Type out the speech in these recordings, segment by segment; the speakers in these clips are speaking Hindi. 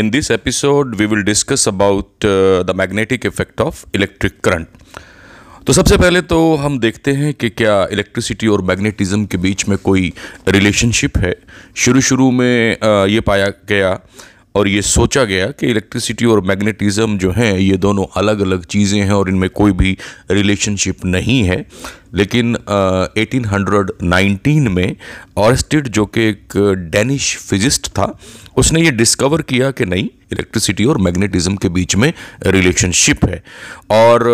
In this episode, we will discuss about uh, the magnetic effect of electric current. तो सबसे पहले तो हम देखते हैं कि क्या इलेक्ट्रिसिटी और मैग्नेटिज्म के बीच में कोई रिलेशनशिप है शुरू शुरू में uh, ये पाया गया और ये सोचा गया कि इलेक्ट्रिसिटी और मैग्नेटिज्म जो हैं, ये दोनों अलग अलग चीज़ें हैं और इनमें कोई भी रिलेशनशिप नहीं है। लेकिन एटीन हंड्रेड नाइनटीन में ऑर्स्टिड जो कि एक डेनिश फिजिस्ट था, उसने ये डिस्कवर किया कि नहीं इलेक्ट्रिसिटी और मैग्नेटिज्म के बीच में रिलेशनशिप है। और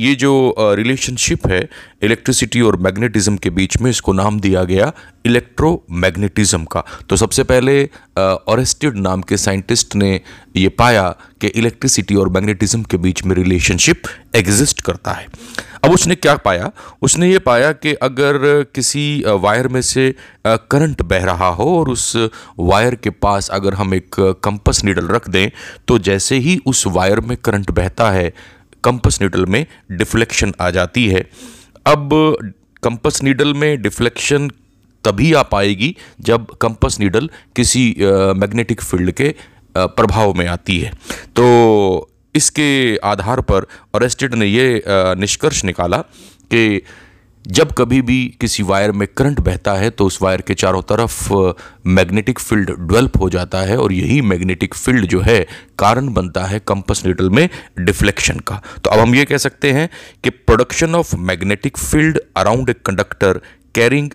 ये जो रिलेशनशिप है इलेक्ट्रिसिटी और मैग्नेटिज्म के बीच में इसको नाम दिया गया इलेक्ट्रोमैग्नेटिज्म का। तो सबसे पहले ऑरेस्टिड नाम के साइंटिस्ट ने ये पाया कि इलेक्ट्रिसिटी और मैग्नेटिज्म के बीच में रिलेशनशिप एग्जिस्ट करता है। अब उसने क्या पाया? उसने ये पाया कि अगर किसी वायर में से करंट बह रहा हो और उस वायर के पास अगर हम एक कंपस नीडल रख दें तो जैसे ही उस वायर में करंट बहता है कंपस नीडल में डिफ्लेक्शन आ जाती है। अब कंपस नीडल में डिफ्लेक्शन तभी आ पाएगी जब कंपस नीडल किसी मैग्नेटिक फ़ील्ड के प्रभाव में आती है। तो इसके आधार पर अरेस्टेड ने ये निष्कर्ष निकाला कि जब कभी भी किसी वायर में करंट बहता है तो उस वायर के चारों तरफ़ मैग्नेटिक फ़ील्ड डेवलप हो जाता है और यही मैग्नेटिक फ़ील्ड जो है, कारण बनता है कंपस नीडल में डिफ्लेक्शन का। तो अब हम ये कह सकते हैं कि production of magnetic field around a conductor carrying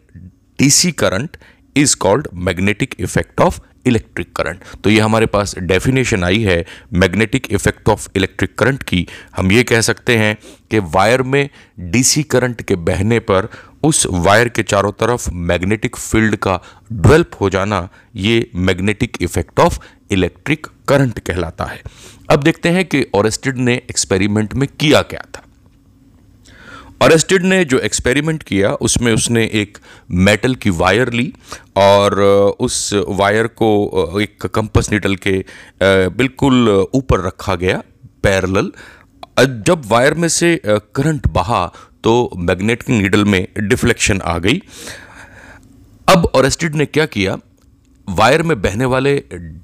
DC current is called magnetic effect of electric current तो ये हमारे पास डेफिनेशन आई है magnetic effect of electric current की। हम ये कह सकते हैं कि वायर में डीसी करंट के बहने पर उस वायर के चारों तरफ़ मैग्नेटिक फ़ील्ड का डेवलप हो जाना ये magnetic effect of electric current कहलाता है। अब देखते हैं कि ऑरेस्टिड ने एक्सपेरिमेंट में किया क्या था। अरेस्टेड ने जो एक्सपेरिमेंट किया, उसमें उसने एक मेटल की वायर ली और उस वायर को एक कंपस नीडल के बिल्कुल ऊपर रखा गया, पैरेलल। जब वायर में से करंट बहा तो मैग्नेटिक नीडल में डिफ्लेक्शन आ गई। अब ऑरेस्टेड ने क्या किया वायर में बहने वाले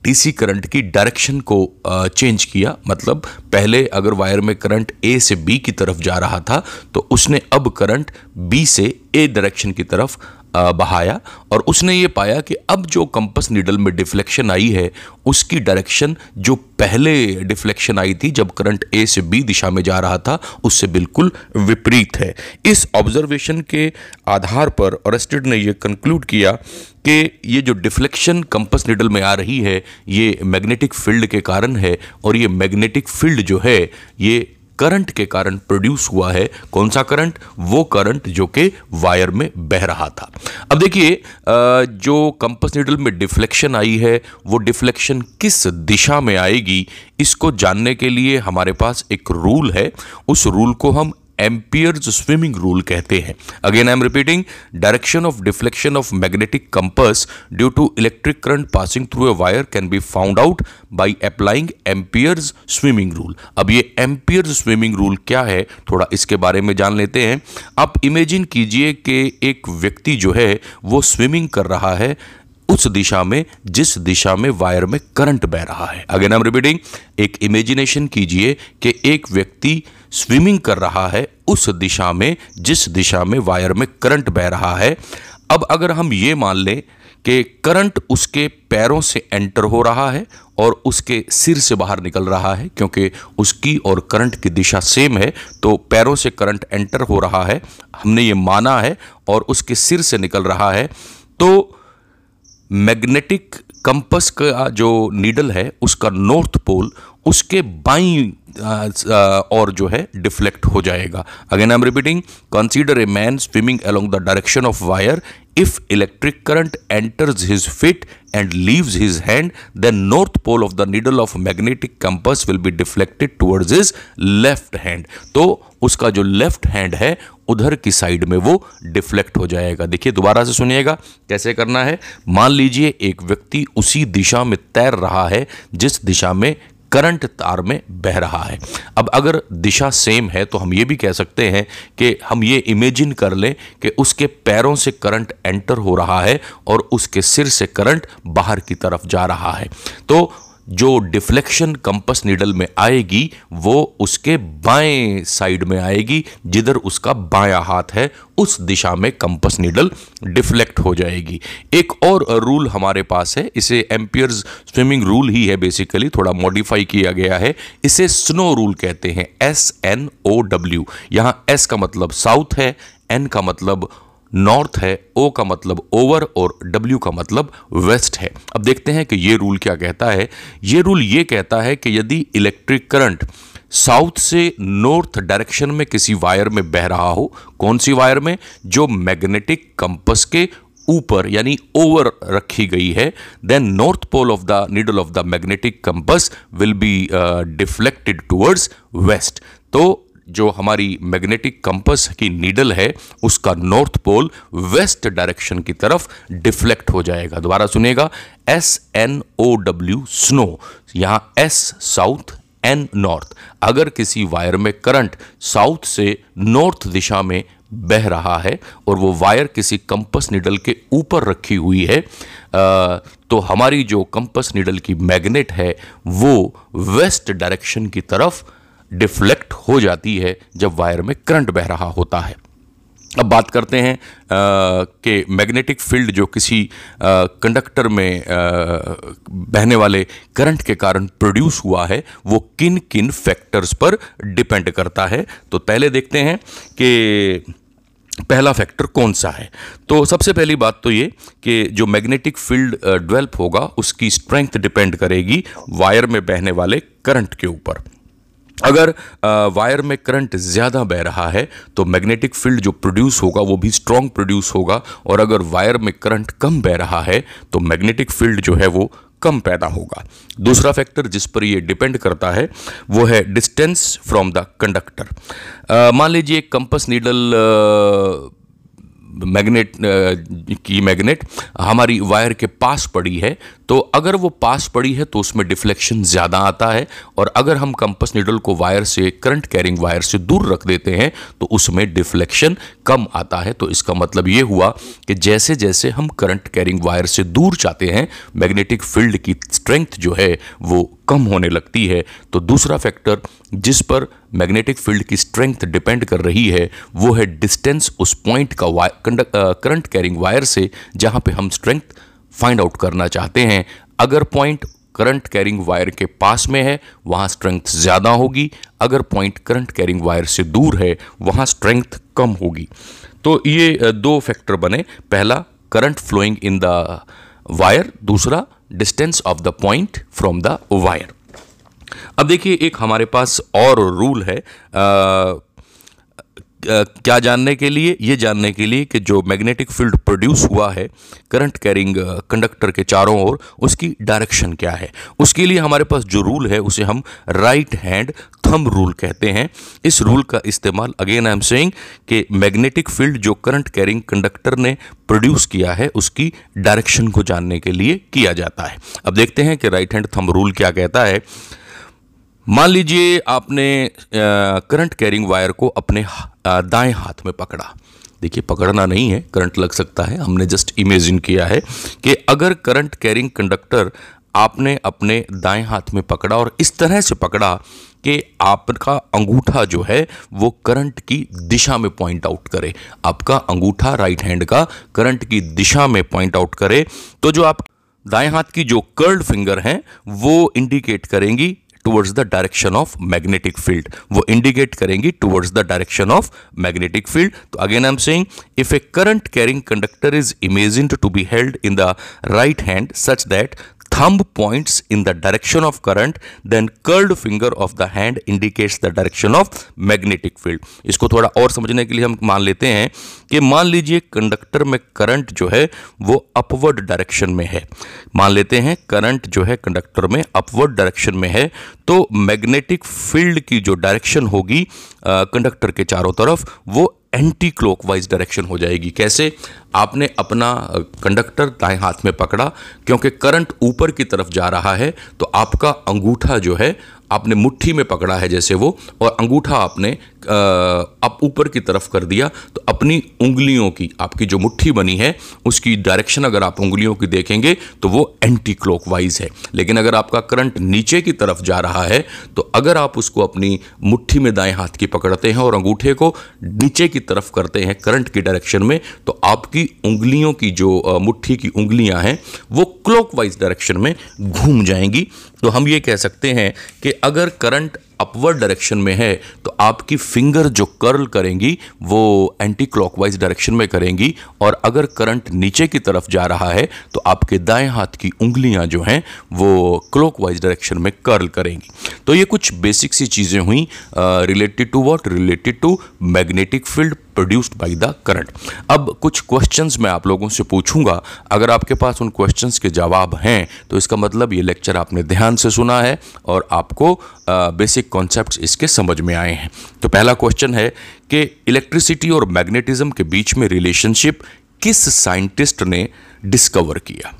डीसी करंट की डायरेक्शन को चेंज किया। मतलब पहले अगर वायर में करंट ए से बी की तरफ़ जा रहा था तो उसने अब करंट बी से ए डायरेक्शन की तरफ़ बहाया और उसने ये पाया कि अब जो कंपस नीडल में डिफ्लेक्शन आई है, उसकी डायरेक्शन जो पहले डिफ्लेक्शन आई थी, जब करंट ए से बी दिशा में जा रहा था, उससे बिल्कुल विपरीत है। इस ऑब्जर्वेशन के आधार पर अरेस्टेड ने यह कंक्लूड किया कि ये जो डिफ्लेक्शन कंपस नीडल में आ रही है, ये मैग्नेटिक फ़ील्ड के कारण है और ये मैग्नेटिक फ़ील्ड जो है, ये करंट के कारण प्रोड्यूस हुआ है। कौन सा करंट? वो करंट जो कि वायर में बह रहा था। अब देखिए जो कंपस नीडल में डिफ्लेक्शन आई है, वो डिफ्लेक्शन किस दिशा में आएगी, इसको जानने के लिए हमारे पास एक रूल है। उस रूल को हम एम्पियर्स स्विमिंग रूल कहते हैं। Again I am repeating direction of deflection of magnetic compass due to electric current passing through a wire can be found out by applying Ampere's swimming rule अब ये एम्पियर्स स्विमिंग रूल क्या है? थोड़ा इसके बारे में जान लेते हैं। आप इमेजिन कीजिए कि एक व्यक्ति जो है, वो स्विमिंग कर रहा है उस दिशा में, जिस दिशा में वायर में करंट बह रहा है। अगेन एम रिपीटिंग एक इमेजिनेशन कीजिए कि एक व्यक्ति स्विमिंग कर रहा है उस दिशा में, जिस दिशा में वायर में करंट बह रहा है। अब अगर हम ये मान लें कि करंट उसके पैरों से एंटर हो रहा है और उसके सिर से बाहर निकल रहा है, क्योंकि उसकी और करंट की दिशा सेम है तो पैरों से करंट एंटर हो रहा है। हमने ये माना है और उसके सिर से निकल रहा है तो मैग्नेटिक कंपस का जो नीडल है, उसका नॉर्थ पोल, उसके बाई और जो है, डिफ्लेक्ट हो जाएगा। Again I am repeating consider a man swimming along the direction of wire if electric current enters his feet and leaves his hand then north pole of the needle of magnetic compass will be deflected towards his left hand तो उसका जो लेफ़्ट हैंड है, उधर की साइड में वो डिफ्लेक्ट हो जाएगा। देखिए, दोबारा से सुनिएगा, कैसे करना है? मान लीजिए, एक व्यक्ति उसी दिशा में तैर रहा है, जिस दिशा में करंट तार में बह रहा है। अब अगर दिशा सेम है तो हम ये भी कह सकते हैं कि हम ये इमेजिन कर लें कि उसके पैरों से करंट एंटर हो रहा है और उसके सिर से करंट बाहर की तरफ़ जा रहा है। तो जो डिफ्लेक्शन कंपस नीडल में आएगी, वो उसके बाएँ साइड में आएगी, जिधर उसका बायां हाथ है, उस दिशा में कंपस नीडल डिफ्लेक्ट हो जाएगी। एक और रूल हमारे पास है, इसे एम्पियर्स स्विमिंग रूल ही है बेसिकली, थोड़ा मॉडिफाई किया गया है, इसे स्नो रूल कहते हैं एस एन ओ डब्ल्यू यहाँ एस का मतलब साउथ है एन का मतलब नॉर्थ है ओ का मतलब ओवर और डब्ल्यू का मतलब वेस्ट है। अब देखते हैं कि ये रूल क्या कहता है। ये रूल ये कहता है कि यदि इलेक्ट्रिक करंट साउथ से नॉर्थ डायरेक्शन में किसी वायर में बह रहा हो, कौन सी वायर में? जो मैग्नेटिक कंपस के ऊपर यानी ओवर रखी गई है then north pole of the needle of the magnetic compass will be deflected towards west तो जो हमारी मैग्नेटिक कंपस की नीडल है उसका नॉर्थ पोल वेस्ट डायरेक्शन की तरफ़ डिफ्लेक्ट हो जाएगा। दोबारा सुनेगा S N O W snow यहाँ एस साउथ एन नॉर्थ अगर किसी वायर में करंट साउथ से नॉर्थ दिशा में बह रहा है और वो वायर किसी कंपस निडल के ऊपर रखी हुई है आ, तो हमारी जो कंपस निडल की मैग्नेट है वो वेस्ट डायरेक्शन की तरफ़ डिफ्लेक्ट हो जाती है जब वायर में करंट बह रहा होता है। अब बात करते हैं कि मैग्नेटिक फ़ील्ड जो किसी कंडक्टर में आ, बहने वाले करंट के कारण प्रोड्यूस हुआ है वो किन किन फैक्टर्स पर डिपेंड करता है? तो पहले देखते हैं कि पहला फैक्टर कौन सा है। तो सबसे पहली बात तो ये कि जो मैग्नेटिक फ़ील्ड डेवलप होगा उसकी स्ट्रेंथ डिपेंड करेगी वायर में बहने वाले करंट के ऊपर। अगर वायर में करंट ज़्यादा बह रहा है तो मैग्नेटिक फ़ील्ड जो प्रोड्यूस होगा, वो भी स्ट्रॉन्ग प्रोड्यूस होगा, और अगर वायर में करंट कम बह रहा है तो मैग्नेटिक फ़ील्ड जो है वो कम पैदा होगा। दूसरा फैक्टर जिस पर ये डिपेंड करता है, वो है डिस्टेंस फ्रॉम द कंडक्टर। मान लीजिए कंपस नीडल मैग्नेट की मैग्नेट हमारी वायर के पास पड़ी है तो अगर वो पास पड़ी है तो उसमें डिफ्लेक्शन ज़्यादा आता है और अगर हम कंपस नीडल को वायर से, करंट कैरिंग वायर से दूर रख देते हैं तो उसमें डिफ्लेक्शन कम आता है। तो इसका मतलब ये हुआ कि जैसे जैसे हम करंट कैरिंग वायर से दूर जाते हैं, मैग्नेटिक फ़ील्ड की स्ट्रेंथ जो है वो कम होने लगती है। तो दूसरा फैक्टर जिस पर मैग्नेटिक फ़ील्ड की स्ट्रेंथ डिपेंड कर रही है, वो है डिस्टेंस उस पॉइंट का करंट कैरिंग वायर से जहाँ पे हम स्ट्रेंथ फाइंड आउट करना चाहते हैं अगर पॉइंट करंट कैरिंग वायर के पास में है वहाँ स्ट्रेंथ ज़्यादा होगी अगर पॉइंट करंट कैरिंग वायर से दूर है वहाँ स्ट्रेंथ कम होगी। तो ये दो फैक्टर बने। पहला current flowing in the wire दूसरा distance of the point from the wire अब देखिए एक हमारे पास और रूल है आ, क्या जानने के लिए? ये जानने के लिए कि जो मैग्नेटिक फ़ील्ड प्रोड्यूस हुआ है करंट कैरिंग कंडक्टर के चारों ओर, उसकी डायरेक्शन क्या है? उसके लिए हमारे पास जो रूल है, उसे हम राइट हैंड थम रूल कहते हैं। इस रूल का इस्तेमाल अगेन आई एम सेइंग कि मैग्नेटिक फ़ील्ड जो करंट कैरिंग कंडक्टर ने प्रोड्यूस किया है, उसकी डायरेक्शन को जानने के लिए किया जाता है। अब देखते हैं कि राइट हैंड थम रूल क्या कहता है। मान लीजिए आपने करंट कैरिंग वायर को अपने दाएँ हाथ में पकड़ा। देखिए, पकड़ना नहीं है, करंट लग सकता है। हमने जस्ट इमेजिन किया है कि अगर करंट कैरिंग कंडक्टर आपने अपने दाएँ हाथ में पकड़ा और इस तरह से पकड़ा कि आपका अंगूठा जो है, वो करंट की दिशा में पॉइंट आउट करे। आपका अंगूठा राइट हैंड का करंट की दिशा में पॉइंट आउट करे। तो जो आप दाएँ हाथ की जो कर्ल्ड फिंगर हैं, वो इंडिकेट करेंगी towards the direction of magnetic field वो इंडिकेट करेंगी towards the direction of magnetic field तो again I am saying if a current carrying conductor is imagined to be held in the right hand such that thumb points in the direction of current, then curled finger of the hand indicates the direction of magnetic field. इसको थोड़ा और समझने के लिए हम मान लेते हैं कि मान लीजिए कंडक्टर में करंट जो है, वो अपवर्ड डायरेक्शन में है। मान लेते हैं करंट जो है कंडक्टर में अपवर्ड डायरेक्शन में है तो मैग्नेटिक फ़ील्ड की जो डायरेक्शन होगी कंडक्टर के चारों तरफ़, वो एंटी क्लॉकवाइज डायरेक्शन हो जाएगी। कैसे? आपने अपना कंडक्टर दाएँ हाथ में पकड़ा, क्योंकि करंट ऊपर की तरफ़ जा रहा है तो आपका अंगूठा जो है, आपने मुट्ठी में पकड़ा है जैसे वो, और अंगूठा आपने आप ऊपर की तरफ़ कर दिया तो अपनी उंगलियों की, आपकी जो मुट्ठी बनी है, उसकी डायरेक्शन अगर आप उंगलियों की देखेंगे तो वो एंटी क्लॉकवाइज है। लेकिन अगर आपका करंट नीचे की तरफ़ जा रहा है तो अगर आप उसको अपनी मुट्ठी में दाएँ हाथ की पकड़ते हैं और अंगूठे को नीचे की तरफ़ करते हैं करंट की डायरेक्शन में तो आपकी उंगलियों की जो मुट्ठी की उंगलियाँ हैं, वो क्लॉकवाइज डायरेक्शन में घूम जाएँगी। तो हम ये कह सकते हैं कि अगर करंट अपवर्ड डायरेक्शन में है तो आपकी फिंगर जो कर्ल करेंगी, वो एंटी क्लॉकवाइज डायरेक्शन में करेंगी और अगर करंट नीचे की तरफ़ जा रहा है तो आपके दाएँ हाथ की उंगलियाँ जो हैं, वो क्लॉकवाइज डायरेक्शन में कर्ल करेंगी। तो ये कुछ बेसिक सी चीज़ें हुई related to what related to magnetic field produced by the current अब कुछ क्वेश्चंस मैं आप लोगों से पूछूँगा। अगर आपके पास उन क्वेश्चंस के जवाब हैं तो इसका मतलब ये लेक्चर आपने ध्यान से सुना है और आपको बेसिक कॉन्सेप्ट्स इसके समझ में आए हैं। तो पहला क्वेश्चन है कि इलेक्ट्रिसिटी और मैग्नेटिज्म के बीच में रिलेशनशिप किस साइंटिस्ट ने डिस्कवर किया?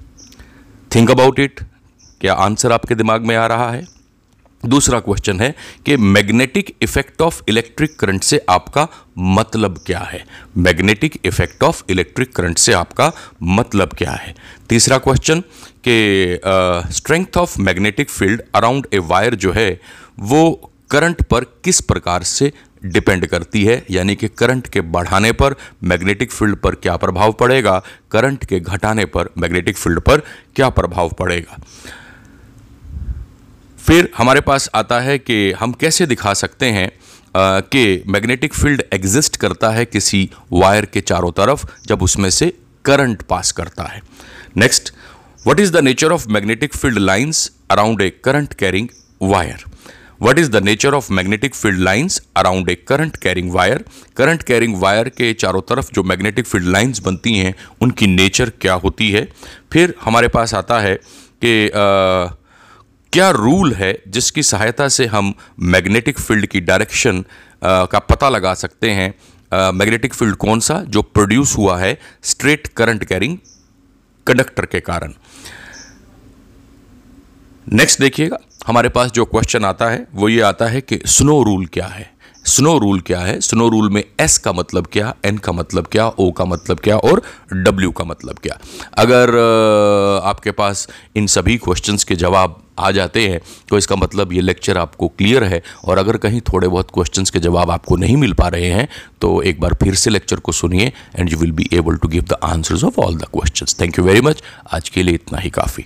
थिंक अबाउट इट क्या आंसर आपके दिमाग में आ रहा है? दूसरा क्वेश्चन है कि magnetic effect of electric current से आपका मतलब क्या है? Magnetic effect of electric current से आपका मतलब क्या है? तीसरा क्वेश्चन कि strength of magnetic field around a wire जो है, वो करंट पर किस प्रकार से डिपेंड करती है? यानी कि करंट के बढ़ाने पर मैग्नेटिक फ़ील्ड पर क्या प्रभाव पड़ेगा? करंट के घटाने पर मैग्नेटिक फ़ील्ड पर क्या प्रभाव पड़ेगा? फिर हमारे पास आता है कि हम कैसे दिखा सकते हैं कि मैग्नेटिक फ़ील्ड एग्जिस्ट करता है किसी वायर के चारों तरफ़, जब उसमें से करंट पास करता है। Next what is the nature of magnetic field lines around a current carrying wire what is the nature of magnetic field lines around a current carrying wire current carrying wire के चारों तरफ़ जो मैग्नेटिक फ़ील्ड लाइंस बनती हैं, उनकी नेचर क्या होती है? फिर हमारे पास आता है कि क्या रूल है जिसकी सहायता से हम मैग्नेटिक फ़ील्ड की डायरेक्शन का पता लगा सकते हैं? मैग्नेटिक फ़ील्ड कौन सा? जो प्रोड्यूस हुआ है स्ट्रेट करंट कैरिंग कंडक्टर के कारण। नेक्स्ट देखिएगा, हमारे पास जो क्वेश्चन आता है, वो ये आता है कि स्नो रूल क्या है? स्नो रूल क्या है? स्नो रूल में एस का मतलब क्या एन का मतलब क्या ओ का मतलब क्या और डब्ल्यू का मतलब क्या? अगर आपके पास इन सभी क्वेश्चंस के जवाब आ जाते हैं तो इसका मतलब ये लेक्चर आपको क्लियर है। और अगर कहीं थोड़े बहुत क्वेश्चंस के जवाब आपको नहीं मिल पा रहे हैं तो एक बार फिर से लेक्चर को सुनिए and you will be able to give the answers of all the questions thank you very much आज के लिए इतना ही काफ़ी।